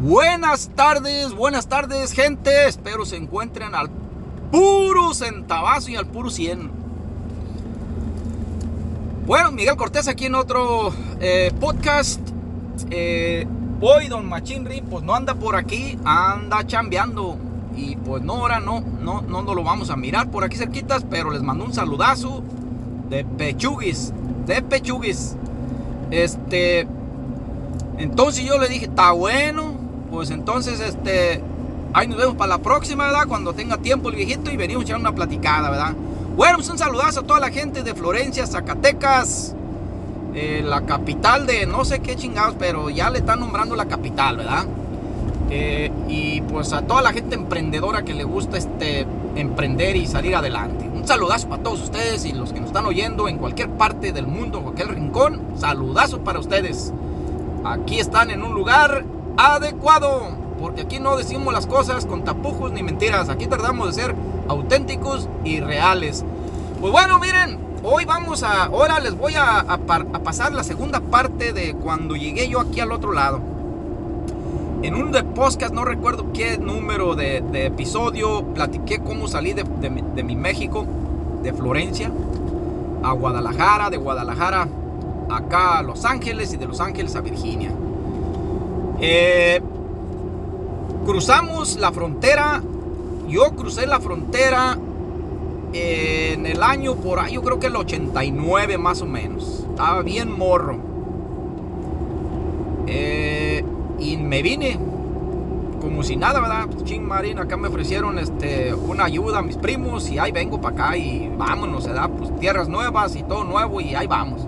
Buenas tardes, buenas tardes, gente. Espero se encuentren al puro centavazo y al puro 100. Bueno, Miguel Cortés aquí en otro eh, podcast. Eh, hoy Don Machinri pues no anda por aquí, anda chambeando. Y pues no, ahora no, no, no nos lo vamos a mirar por aquí cerquitas, pero les mando un saludazo de Pechuguis, de Pechuguis. Este, entonces yo le dije, está bueno, pues entonces este, ahí nos vemos para la próxima, ¿verdad? Cuando tenga tiempo el viejito y venimos a echar una platicada, ¿verdad? Bueno, pues un saludazo a toda la gente de Florencia, Zacatecas, eh, la capital de no sé qué chingados, pero ya le están nombrando la capital, ¿verdad? Eh, y pues a toda la gente emprendedora que le gusta este, emprender y salir adelante. Un saludazo para todos ustedes y los que nos están oyendo en cualquier parte del mundo, en cualquier rincón. Saludazo para ustedes. Aquí están en un lugar adecuado, porque aquí no decimos las cosas con tapujos ni mentiras. Aquí tratamos de ser auténticos y reales. Pues bueno, miren, hoy vamos a, ahora les voy a, pasar la segunda parte de cuando llegué yo aquí al otro lado en un de podcast, no recuerdo qué número de, de episodio, platiqué cómo salí de, de, de, mi México, de Florencia, a Guadalajara, de Guadalajara acá a Los Ángeles y de Los Ángeles a Virginia. Eh, cruzamos la frontera, yo crucé la frontera en el año por ahí, yo creo que el 89 más o menos. Estaba bien morro. Eh, y me vine como si nada, ¿verdad? Ching Marín, acá me ofrecieron este, una ayuda a mis primos y ahí vengo para acá y vámonos, ¿verdad? Pues tierras nuevas y todo nuevo y ahí vamos.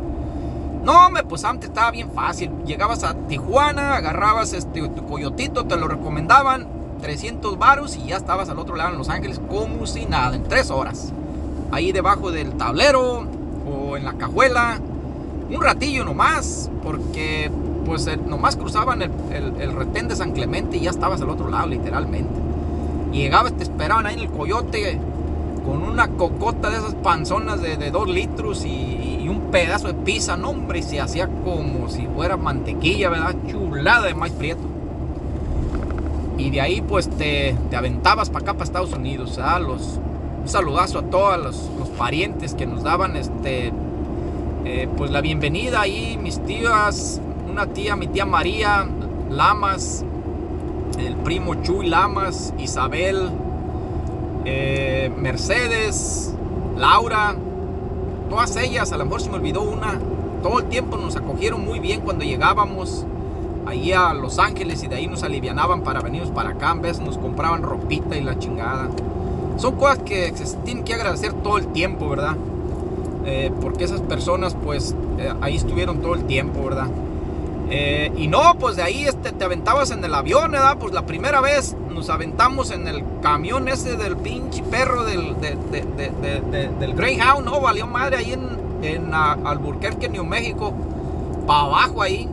No, me, pues antes estaba bien fácil. Llegabas a Tijuana, agarrabas este, tu coyotito, te lo recomendaban, 300 varos y ya estabas al otro lado en Los Ángeles como si nada, en tres horas. Ahí debajo del tablero o en la cajuela, un ratillo nomás, porque pues eh, nomás cruzaban el, el, retén de San Clemente y ya estabas al otro lado, literalmente. Y llegabas, te esperaban ahí en el coyote con una cocota de esas panzonas de, dos litros y, un pedazo de pizza, no hombre, y se hacía como si fuera mantequilla, ¿verdad? Chulada de maíz prieto. Y de ahí pues te, te aventabas para acá, para Estados Unidos, ¿verdad? Los, un saludazo a todos los, los parientes que nos daban este, eh, pues la bienvenida ahí, mis tías, una tía, mi tía María Lamas, el primo Chuy Lamas, Isabel, eh, Mercedes, Laura, todas ellas, a lo mejor se me olvidó una, todo el tiempo nos acogieron muy bien cuando llegábamos ahí a Los Ángeles y de ahí nos alivianaban para venirnos para acá, en vez nos compraban ropita y la chingada. Son cosas que se tienen que agradecer todo el tiempo, ¿verdad? Eh, porque esas personas pues eh, ahí estuvieron todo el tiempo, ¿verdad? Eh, y no, pues de ahí este, te aventabas en el avión, ¿verdad? Pues la primera vez nos aventamos en el camión ese del pinche perro del, de, de, de, del Greyhound, ¿no? Valió madre ahí en, en Albuquerque, New México, para abajo ahí.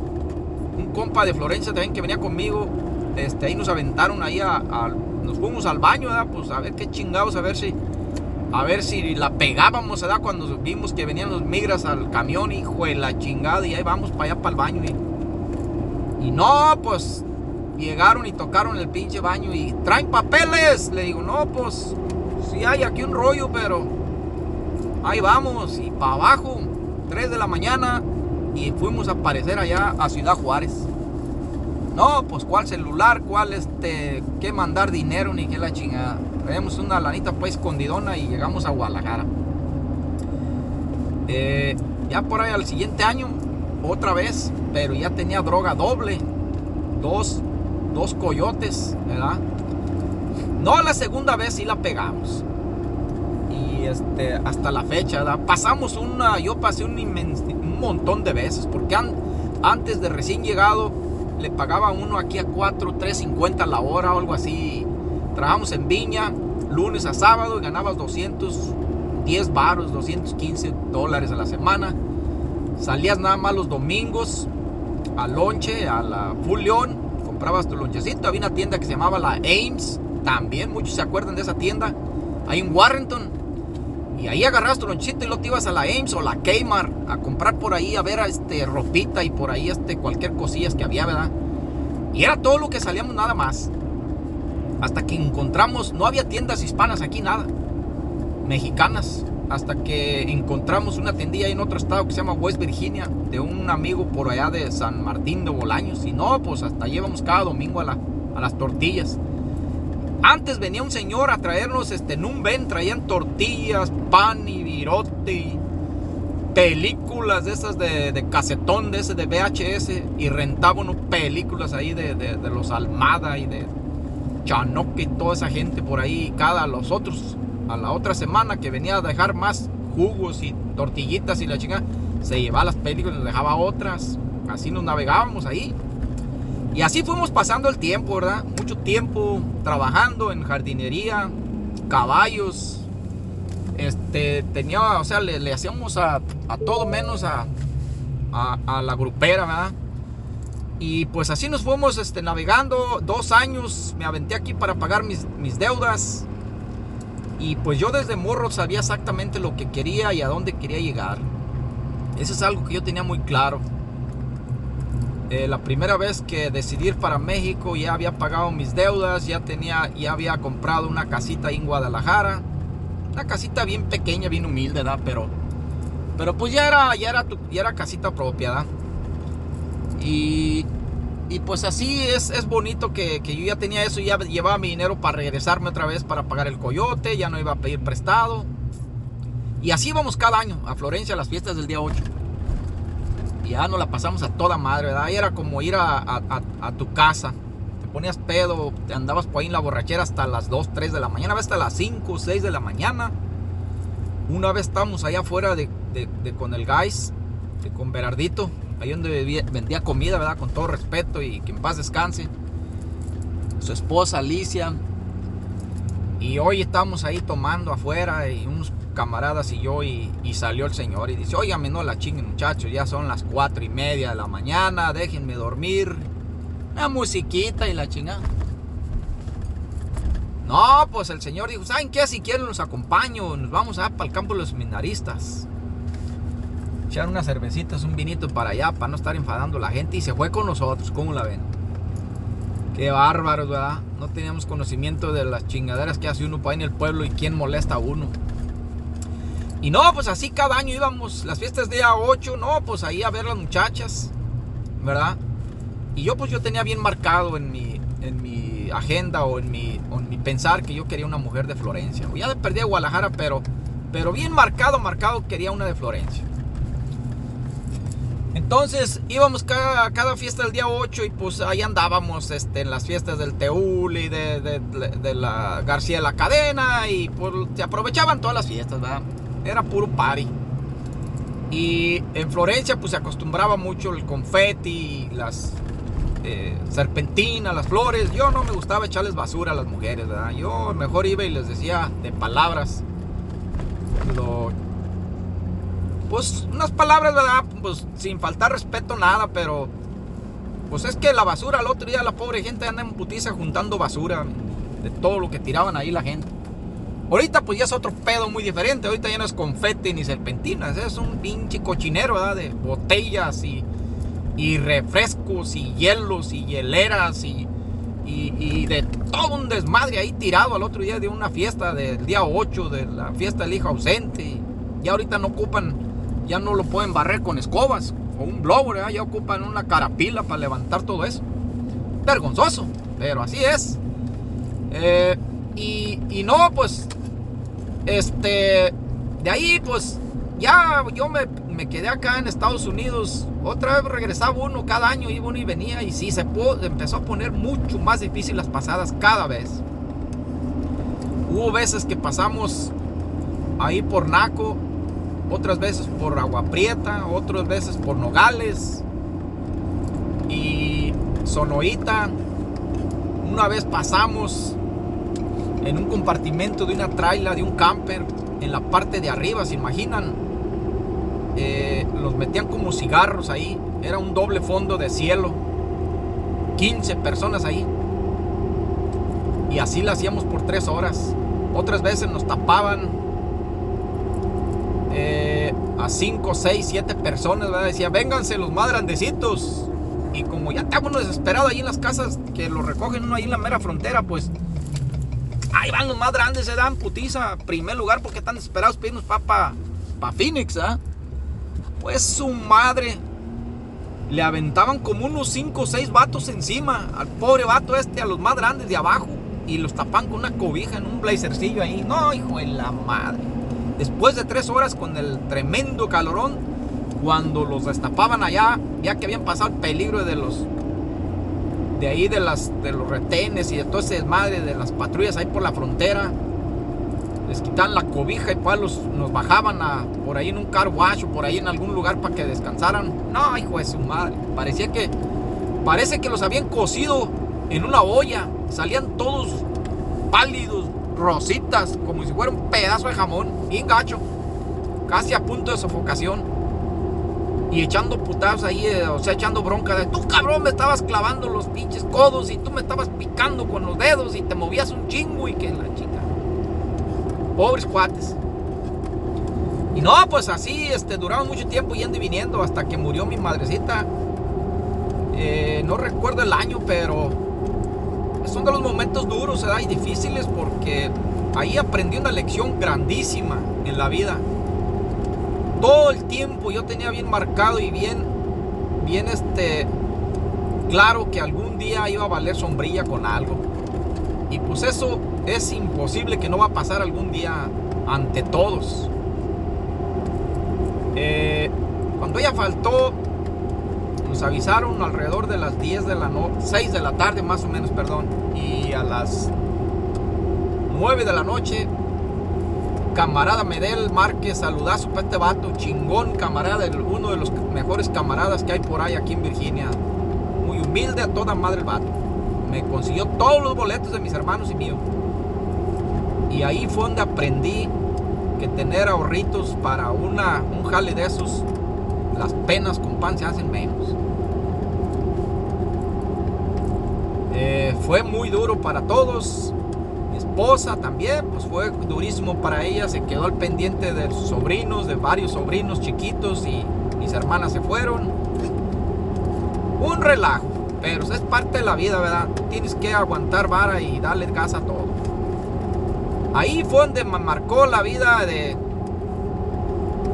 Un compa de Florencia también que venía conmigo, este, ahí nos aventaron ahí a, nos fuimos al baño, ¿verdad? Pues a ver qué chingados, a ver si, a ver si la pegábamos, ¿verdad? Cuando vimos que venían los migras al camión, hijo de la chingada, y ahí vamos para allá para el baño. Y no, pues llegaron y tocaron el pinche baño y traen papeles. Le digo, no, pues sí hay aquí un rollo, pero ahí vamos y para abajo, 3 de la mañana y fuimos a aparecer allá a Ciudad Juárez. No, pues cuál celular, cuál este, qué mandar dinero ni qué la chingada. Traemos una lanita pues escondidona y llegamos a Guadalajara. Eh, ya por ahí al siguiente año otra vez, pero ya tenía droga doble, dos, dos coyotes, ¿verdad? No la segunda vez sí la pegamos. Y este, hasta la fecha, ¿verdad? Pasamos una, yo pasé un, montón de veces, porque an, antes de recién llegado le pagaba uno aquí a 4, 3.50 la hora algo así. Trabajamos en Viña, lunes a sábado, y ganabas 210 baros, 215 dólares a la semana salías nada más los domingos al lonche, a la Full León, comprabas tu lonchecito, había una tienda que se llamaba la Ames, también muchos se acuerdan de esa tienda, ahí en Warrenton, y ahí agarrabas tu lonchecito y luego te ibas a la Ames o la Kmart a comprar por ahí, a ver a este ropita y por ahí este cualquier cosillas que había, ¿verdad? Y era todo lo que salíamos nada más. Hasta que encontramos, no había tiendas hispanas aquí, nada. Mexicanas. Hasta que encontramos una tiendilla en otro estado que se llama West Virginia, de un amigo por allá de San Martín de Bolaños. Y no, pues hasta llevamos cada domingo a, a las tortillas. Antes venía un señor a traernos, este, en un ven, traían tortillas, pan y virote, películas de esas de, de, casetón, de ese de VHS, y rentábamos películas ahí de, de, de, los Almada y de Chanoque y toda esa gente por ahí, cada los otros, a la otra semana que venía a dejar más jugos y tortillitas y la chica, se llevaba las películas y dejaba otras, así nos navegábamos ahí. Y así fuimos pasando el tiempo, ¿verdad? Mucho tiempo trabajando en jardinería, caballos. Este, tenía, o sea, le, le hacíamos a, a, todo menos a, a, a, la grupera, ¿verdad? Y pues así nos fuimos este, navegando dos años. Me aventé aquí para pagar mis, mis deudas. Y pues yo desde morro sabía exactamente lo que quería y a dónde quería llegar. Eso es algo que yo tenía muy claro. Eh, la primera vez que decidí ir para México ya había pagado mis deudas, ya tenía, ya había comprado una casita en Guadalajara, una casita bien pequeña, bien humilde, ¿verdad? Pero, pero pues ya era, ya era, ya era casita propia, ¿verdad? Y, y pues así es, es bonito que, que, yo ya tenía eso, ya llevaba mi dinero para regresarme otra vez para pagar el coyote, ya no iba a pedir prestado. Y así vamos cada año a Florencia a las fiestas del día 8 ya nos la pasamos a toda madre, ¿verdad? Y era como ir a, a, a, tu casa. Te ponías pedo, te andabas por ahí en la borrachera hasta las 2, 3 de la mañana, hasta las 5, 6 de la mañana. Una vez estábamos allá afuera de, de, de con el guys, de, con Berardito, ahí donde vendía comida, ¿verdad? Con todo respeto y que en paz descanse. Su esposa Alicia. Y hoy estamos ahí tomando afuera y unos camaradas y yo y, salió el señor y dice, óigame, no la chinguen muchachos, ya son las cuatro y media de la mañana, déjenme dormir. Una musiquita y la chingada. No, pues el señor dijo, ¿saben qué? Si quieren los acompaño, nos vamos a para el campo de los seminaristas. Echar unas cervecitas, un vinito para allá, para no estar enfadando a la gente y se fue con nosotros, ¿cómo la ven? Qué bárbaros, ¿verdad? No teníamos conocimiento de las chingaderas que hace uno para en el pueblo y quién molesta a uno. Y no, pues así cada año íbamos, las fiestas día 8, no, pues ahí a ver las muchachas, ¿verdad? Y yo pues yo tenía bien marcado en mi, en mi agenda o en mi, o en mi pensar que yo quería una mujer de Florencia. O ya perdí a Guadalajara, pero, pero bien marcado, marcado quería una de Florencia. Entonces íbamos cada, cada, fiesta del día 8 y pues ahí andábamos este, en las fiestas del Teúl y de, de la García de la Cadena y pues se aprovechaban todas las fiestas, ¿verdad? era puro party. Y en Florencia pues se acostumbraba mucho el confeti, las eh, serpentinas, las flores. Yo no me gustaba echarles basura a las mujeres, ¿verdad? Yo mejor iba y les decía de palabras. Lo, pues unas palabras, ¿verdad? Pues sin faltar respeto nada, pero pues es que la basura, el otro día la pobre gente anda en putiza juntando basura de todo lo que tiraban ahí la gente. Ahorita pues ya es otro pedo muy diferente. Ahorita ya no es confeti ni serpentinas. Es un pinche cochinero, ¿verdad? De botellas y, y refrescos y hielos y hieleras y, y, de todo un desmadre ahí tirado al otro día de una fiesta del día 8, de la fiesta del hijo ausente. Y ahorita no ocupan, ya no lo pueden barrer con escobas o un blower, ¿verdad? ya ocupan una carapila para levantar todo eso. Vergonzoso, pero así es. Eh, y, y no, pues este, de ahí pues ya yo me, me, quedé acá en Estados Unidos. Otra vez regresaba uno cada año, iba uno y venía. Y sí, se empezó a poner mucho más difícil las pasadas cada vez. Hubo veces que pasamos ahí por Naco, otras veces por Agua Prieta, otras veces por Nogales y Sonoita. Una vez pasamos en un compartimento de una traila, de un camper, en la parte de arriba, ¿se imaginan? Eh, los metían como cigarros ahí, era un doble fondo de cielo, 15 personas ahí. Y así lo hacíamos por tres horas. Otras veces nos tapaban a 5, 6, 7 personas, ¿verdad? Decía, vénganse los más grandecitos. Y como ya está uno desesperado ahí en las casas que lo recogen uno ahí en la mera frontera, pues ahí van los más grandes, se dan putiza. Primer lugar porque están desesperados pidiendo papa para Phoenix, ¿ah? Pues su madre. Le aventaban como unos 5 o 6 vatos encima al pobre vato este, a los más grandes de abajo. Y los tapan con una cobija en un blazercillo ahí. No, hijo de la madre. Después de 3 horas con el tremendo calorón, cuando los destapaban allá, ya que habían pasado el peligro de los de ahí de las de los retenes y de todo ese desmadre de las patrullas ahí por la frontera les quitaban la cobija y pues los, nos bajaban a, por ahí en un car o por ahí en algún lugar para que descansaran. No hijo de su madre parecía que parece que los habían cocido en una olla salían todos pálidos rositas como si fuera un pedazo de jamón bien gacho casi a punto de sofocación y echando putados ahí, eh, o sea, echando bronca de tú cabrón me estabas clavando los pinches codos y tú me estabas picando con los dedos y te movías un chingo y que la chica. Pobres cuates. Y no, pues así, este, duraron mucho tiempo yendo y viniendo hasta que murió mi madrecita. Eh, no recuerdo el año, pero son de los momentos duros y difíciles porque ahí aprendí una lección grandísima en la vida todo el tiempo yo tenía bien marcado y bien, bien este, claro que algún día iba a valer sombrilla con algo. Y pues eso es imposible que no va a pasar algún día ante todos. Eh, cuando ella faltó, nos avisaron alrededor de las 10 de la noche, 6 de la tarde más o menos, perdón. Y a las 9 de la noche camarada Medel Márquez, saludazo para este vato, chingón camarada, uno de los mejores camaradas que hay por ahí aquí en Virginia. Muy humilde a toda madre el vato. Me consiguió todos los boletos de mis hermanos y míos. Y ahí fue donde aprendí que tener ahorritos para una, un jale de esos, las penas con pan se hacen menos. Eh, fue muy duro para todos esposa también, pues fue durísimo para ella, se quedó al pendiente de sus sobrinos, de varios sobrinos chiquitos y mis hermanas se fueron. Un relajo, pero es parte de la vida, ¿verdad? Tienes que aguantar vara y darle gas a todo. Ahí fue donde me marcó la vida de...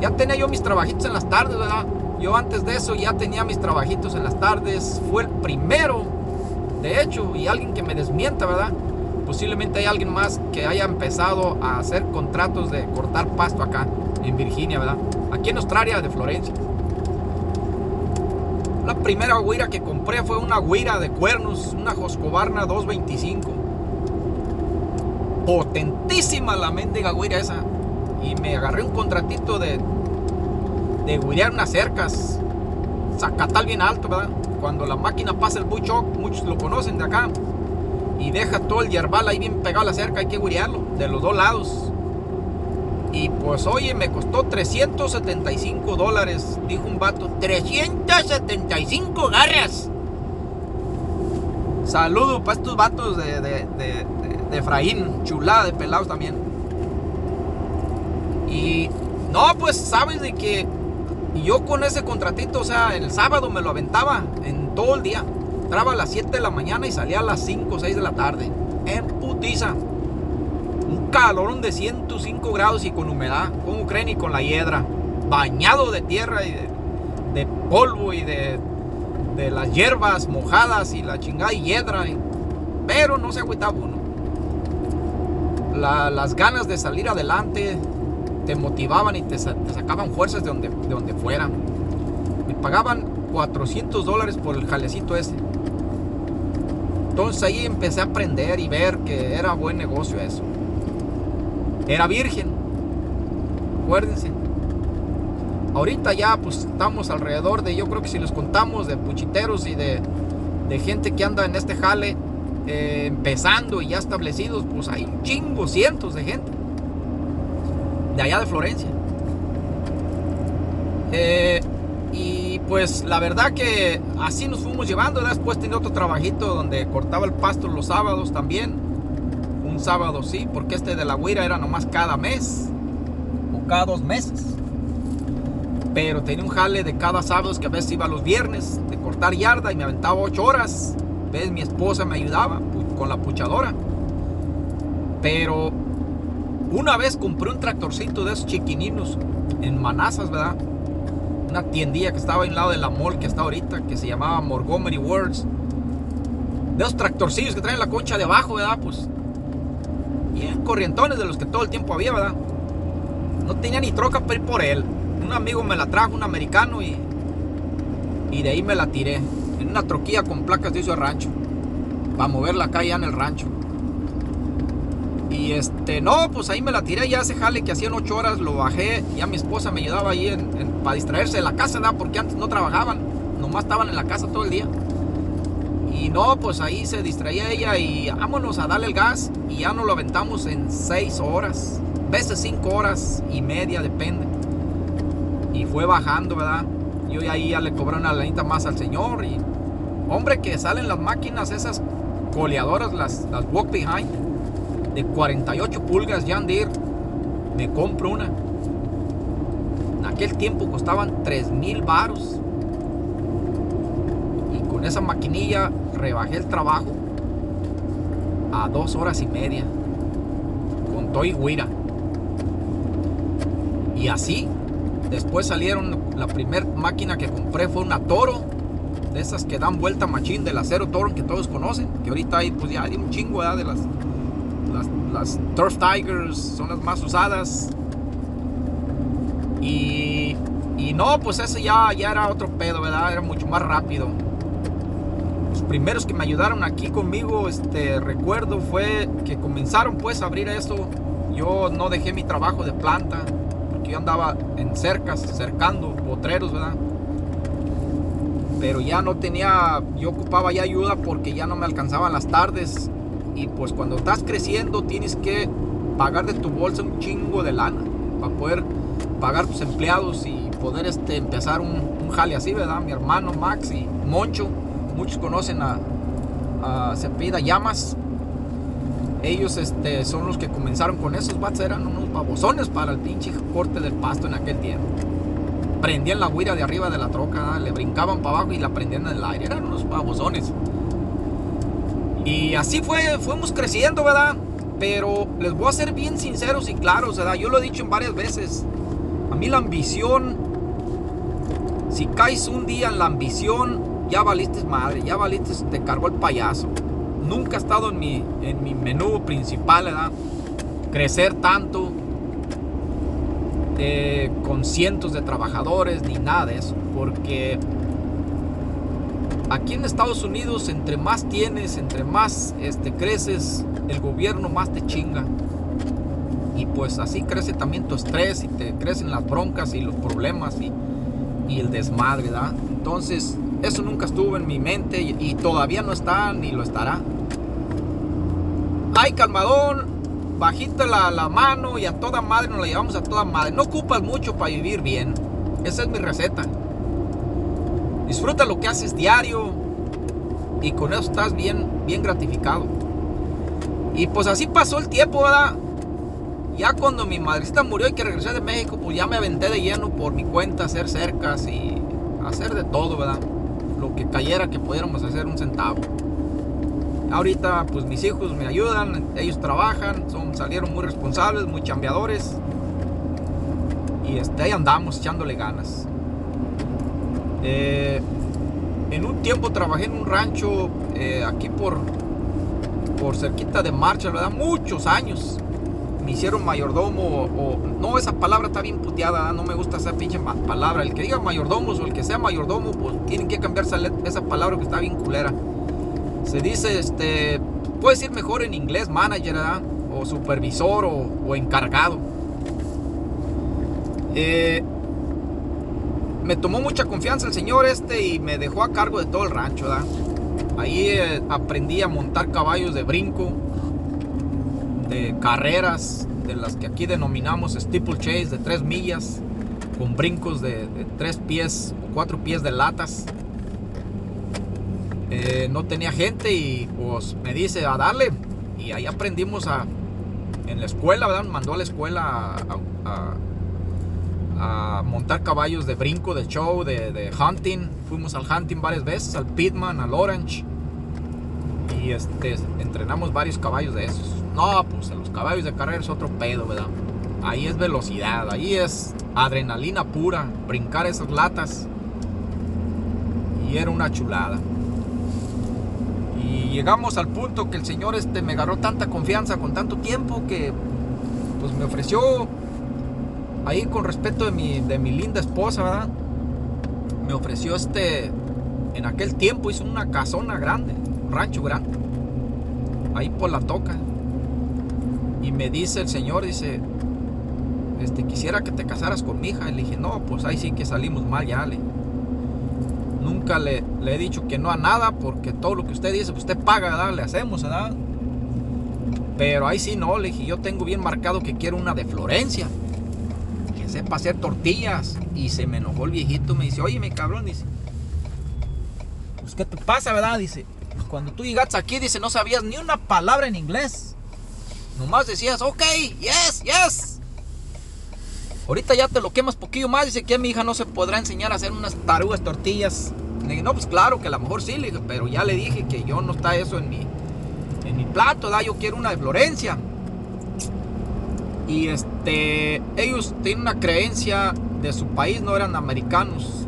Ya tenía yo mis trabajitos en las tardes, ¿verdad? Yo antes de eso ya tenía mis trabajitos en las tardes. Fue el primero, de hecho, y alguien que me desmienta, ¿verdad? posiblemente hay alguien más que haya empezado a hacer contratos de cortar pasto acá en Virginia, ¿verdad? Aquí en Australia, de Florencia. La primera guira que compré fue una guira de cuernos, una Joscobarna 225. Potentísima la mendiga guira esa. Y me agarré un contratito de, de guirear unas cercas. Zacatal bien alto, ¿verdad? Cuando la máquina pasa el buchoc, muchos lo conocen de acá y deja todo el yerbal ahí bien pegado a la cerca, hay que guiarlo de los dos lados. Y pues oye, me costó 375 dólares, dijo un vato. 375 garras. Saludo para estos vatos de, de, de, de Efraín, chulada de pelados también. Y no, pues sabes de que yo con ese contratito, o sea, el sábado me lo aventaba en todo el día. Entraba a las 7 de la mañana y salía a las 5 o 6 de la tarde. En putiza. Un calorón de 105 grados y con humedad. ¿Cómo creen? Y con la hiedra. Bañado de tierra y de, polvo y de, de, las hierbas mojadas y la chingada y hiedra. pero no se agüitaba uno. las ganas de salir adelante te motivaban y te, sacaban fuerzas de donde, de donde. Me pagaban 400 dólares por el jalecito ese. Entonces ahí empecé a aprender y ver que era buen negocio eso. Era virgen. Acuérdense. Ahorita ya pues estamos alrededor de, yo creo que si los contamos, de puchiteros y de, gente que anda en este jale eh, empezando y ya establecidos, pues hay un chingo, cientos de gente. De allá de Florencia. Eh, pues la verdad que así nos fuimos llevando. Después tenía otro trabajito donde cortaba el pasto los sábados también. Un sábado sí, porque este de la huira era nomás cada mes o cada dos meses. Pero tenía un jale de cada sábado que a veces iba los viernes de cortar yarda y me aventaba 8 horas. ¿Ves? Mi esposa me ayudaba con la puchadora. Pero una vez compré un tractorcito de esos chiquininos en Manazas, ¿verdad? Una tiendilla que estaba en lado de la mall que está ahorita, que se llamaba Montgomery Words. De esos tractorcillos que traen la concha de abajo, ¿verdad? Pues bien corrientones de los que todo el tiempo había, ¿verdad? No tenía ni troca para ir por él. Un amigo me la trajo, un americano, y, y de ahí me la tiré. En una troquilla con placas de de rancho. Para moverla acá ya en el rancho. Y este, no, pues ahí me la tiré, ya ese jale que hacían ocho horas, lo bajé, ya mi esposa me ayudaba ahí en, para distraerse de la casa, ¿verdad? Porque antes no trabajaban, nomás estaban en la casa todo el día. Y no, pues ahí se distraía ella y vámonos a darle el gas y ya nos lo aventamos en seis horas, veces cinco horas y media, depende. Y fue bajando, ¿verdad? Yo ahí ya le cobré una lanita más al señor y hombre que salen las máquinas esas coleadoras, las, las walk behind de 48 pulgas Deere, me compro una. En aquel tiempo costaban 3 mil baros. Y con esa maquinilla rebajé el trabajo a dos horas y media. Con Toy Guira. Y así, después salieron, la primera máquina que compré fue una Toro. De esas que dan vuelta machín del acero Toro que todos conocen. Que ahorita hay, pues ya hay un chingo de las las, Turf Tigers son las más usadas. Y, y no, pues ese ya, ya era otro pedo, ¿verdad? Era mucho más rápido. Los primeros que me ayudaron aquí conmigo, este, recuerdo, fue que comenzaron pues a abrir esto. Yo no dejé mi trabajo de planta, porque yo andaba en cercas, cercando potreros, ¿verdad? Pero ya no tenía, yo ocupaba ya ayuda porque ya no me alcanzaban las tardes y pues cuando estás creciendo tienes que pagar de tu bolsa un chingo de lana para poder pagar tus empleados y poder este, empezar un, un jale así, ¿verdad? Mi hermano Max y Moncho, muchos conocen a, a Cepeda Llamas. Ellos este, son los que comenzaron con esos bats, eran unos babosones para el pinche corte del pasto en aquel tiempo. Prendían la guira de arriba de la troca, le brincaban para abajo y la prendían en el aire, eran unos babosones. Y así fue, fuimos creciendo, ¿verdad? Pero les voy a ser bien sinceros y claros, ¿verdad? Yo lo he dicho en varias veces. A mí la ambición, si caes un día en la ambición, ya valiste madre, ya valiste, te cargó el payaso. Nunca ha estado en mi, en mi menú principal, ¿verdad? Crecer tanto, eh, con cientos de trabajadores, ni nada de eso. Porque Aquí en Estados Unidos, entre más tienes, entre más este, creces, el gobierno más te chinga. Y pues así crece también tu estrés y te crecen las broncas y los problemas y, el desmadre, ¿verdad? Entonces, eso nunca estuvo en mi mente y, todavía no está ni lo estará. Ay, calmadón, bajita la, la, mano y a toda madre nos la llevamos a toda madre. No ocupas mucho para vivir bien. Esa es mi receta. Disfruta lo que haces diario y con eso estás bien, bien gratificado. Y pues así pasó el tiempo, ¿verdad? Ya cuando mi madrecita murió y que regresé de México, pues ya me aventé de lleno por mi cuenta hacer cercas y hacer de todo, ¿verdad? Lo que cayera que pudiéramos hacer un centavo. Ahorita pues mis hijos me ayudan, ellos trabajan, son, salieron muy responsables, muy chambeadores. Y este, ahí andamos echándole ganas. Eh, en un tiempo trabajé en un rancho eh, aquí por, por cerquita de Marcha, ¿verdad? Muchos años. Me hicieron mayordomo o, no, esa palabra está bien puteada, no me gusta esa pinche palabra. El que diga mayordomos o el que sea mayordomo, pues tienen que cambiarse esa palabra que está bien culera. Se dice, este, puede decir mejor en inglés manager. O supervisor o, o encargado. Eh, me tomó mucha confianza el señor este y me dejó a cargo de todo el rancho. Ahí eh, aprendí a montar caballos de brinco, de carreras, de las que aquí denominamos steeplechase de tres millas, con brincos de, tres pies o cuatro pies de latas. Eh, no tenía gente y pues me dice a darle. Y ahí aprendimos a, en la escuela, ¿verdad? Mandó a la escuela a montar caballos de brinco, de show, de, de hunting. Fuimos al hunting varias veces, al Pitman, al Orange. Y este, entrenamos varios caballos de esos. No, pues los caballos de carrera es otro pedo, ¿verdad? Ahí es velocidad, ahí es adrenalina pura, brincar esas latas. Y era una chulada. Y llegamos al punto que el señor este me agarró tanta confianza con tanto tiempo que pues me ofreció ahí con respeto de mi, de mi linda esposa. Me ofreció este en aquel tiempo hizo una casona grande, un rancho grande. Ahí por la toca. Y me dice el señor, dice, este, quisiera que te casaras con mi hija. Y le dije, no, pues ahí sí que salimos mal ya, le. Nunca le, le he dicho que no a nada, porque todo lo que usted dice, pues usted paga, ¿verdad? Le hacemos, ¿verdad? Pero ahí sí no, le dije, yo tengo bien marcado que quiero una de Florencia. Que sepa hacer tortillas. Y se me enojó el viejito, me dice, oye, mi cabrón, dice. Pues, ¿qué te pasa, verdad? Dice, cuando tú llegaste aquí, dice, no sabías ni una palabra en inglés. Nomás decías, ok, yes, yes. Ahorita ya te lo quemas poquillo más. Dice que mi hija no se podrá enseñar a hacer unas tarugas tortillas. No, pues claro que a lo mejor sí, le pero ya le dije que yo no está eso en mi, en mi plato, ¿da? yo quiero una de Florencia. Y este, ellos tienen una creencia de su país, no eran americanos,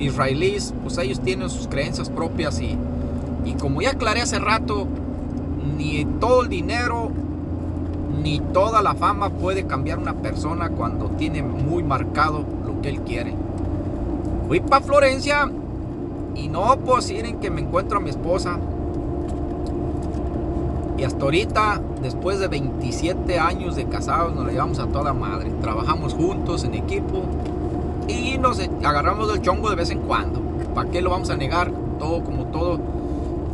israelíes, pues ellos tienen sus creencias propias y, y como ya aclaré hace rato, ni todo el dinero ni toda la fama puede cambiar una persona cuando tiene muy marcado lo que él quiere. Fui para Florencia y no pues miren que me encuentro a mi esposa. Y hasta ahorita, después de 27 años de casados, nos la llevamos a toda madre. Trabajamos juntos en equipo y nos agarramos del chongo de vez en cuando. ¿Para qué lo vamos a negar? Todo como todo.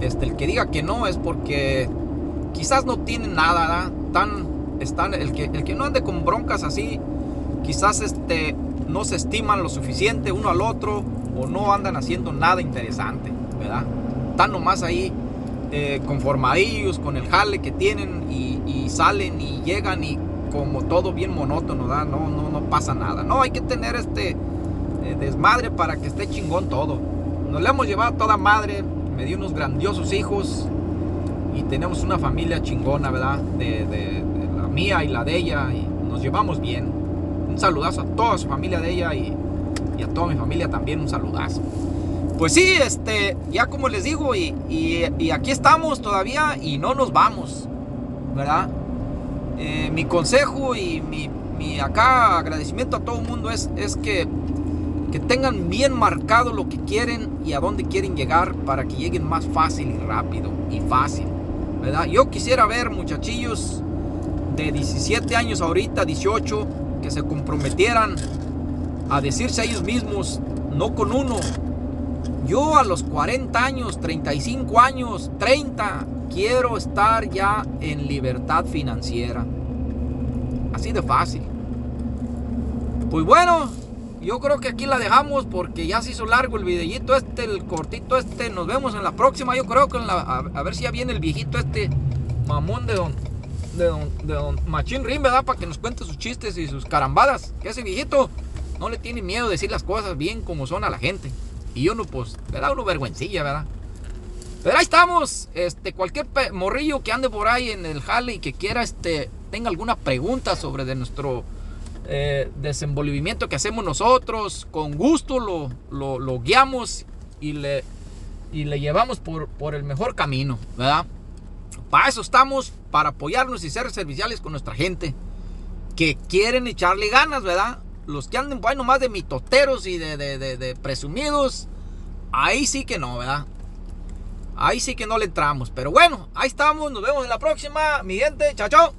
Este, el que diga que no es porque quizás no tiene nada tan están el que el que no ande con broncas así quizás este no se estiman lo suficiente uno al otro o no andan haciendo nada interesante verdad están nomás ahí eh, conformadillos con el jale que tienen y, salen y llegan y como todo bien monótono ¿verdad? no no no pasa nada no hay que tener este eh, desmadre para que esté chingón todo nos le hemos llevado a toda madre me dio unos grandiosos hijos y tenemos una familia chingona, ¿verdad? De, de, de, la mía y la de ella y nos llevamos bien. Un saludazo a toda su familia de ella y, y a toda mi familia también un saludazo. Pues sí, este, ya como les digo, y, aquí estamos todavía y no nos vamos, ¿verdad? Eh, mi consejo y mi, mi, acá agradecimiento a todo el mundo es, es que, que tengan bien marcado lo que quieren y a dónde quieren llegar para que lleguen más fácil y rápido y fácil. ¿verdad? Yo quisiera ver muchachillos de 17 años ahorita, 18, que se comprometieran a decirse a ellos mismos, no con uno, yo a los 40 años, 35 años, 30, quiero estar ya en libertad financiera. Así de fácil. Pues bueno, yo creo que aquí la dejamos porque ya se hizo largo el videíto este, el cortito este. Nos vemos en la próxima. Yo creo que a, ver si ya viene el viejito este mamón de don, de don, de don Machín Rim, ¿verdad? Para que nos cuente sus chistes y sus carambadas. Que ese viejito no le tiene miedo de decir las cosas bien como son a la gente. Y uno, pues, le da uno vergüencilla, ¿verdad? Pero ahí estamos. Este, cualquier morrillo que ande por ahí en el jale y que quiera, este, tenga alguna pregunta sobre de nuestro eh, desenvolvimiento que hacemos nosotros, con gusto lo, lo, lo guiamos y le, y le llevamos por, por, el mejor camino, ¿verdad? Para eso estamos, para apoyarnos y ser serviciales con nuestra gente que quieren echarle ganas, ¿verdad? Los que anden, bueno, más de mitoteros y de, de, de, de presumidos, ahí sí que no, ¿verdad? Ahí sí que no le entramos. Pero bueno, ahí estamos. Nos vemos en la próxima. Mi gente, chao, chao.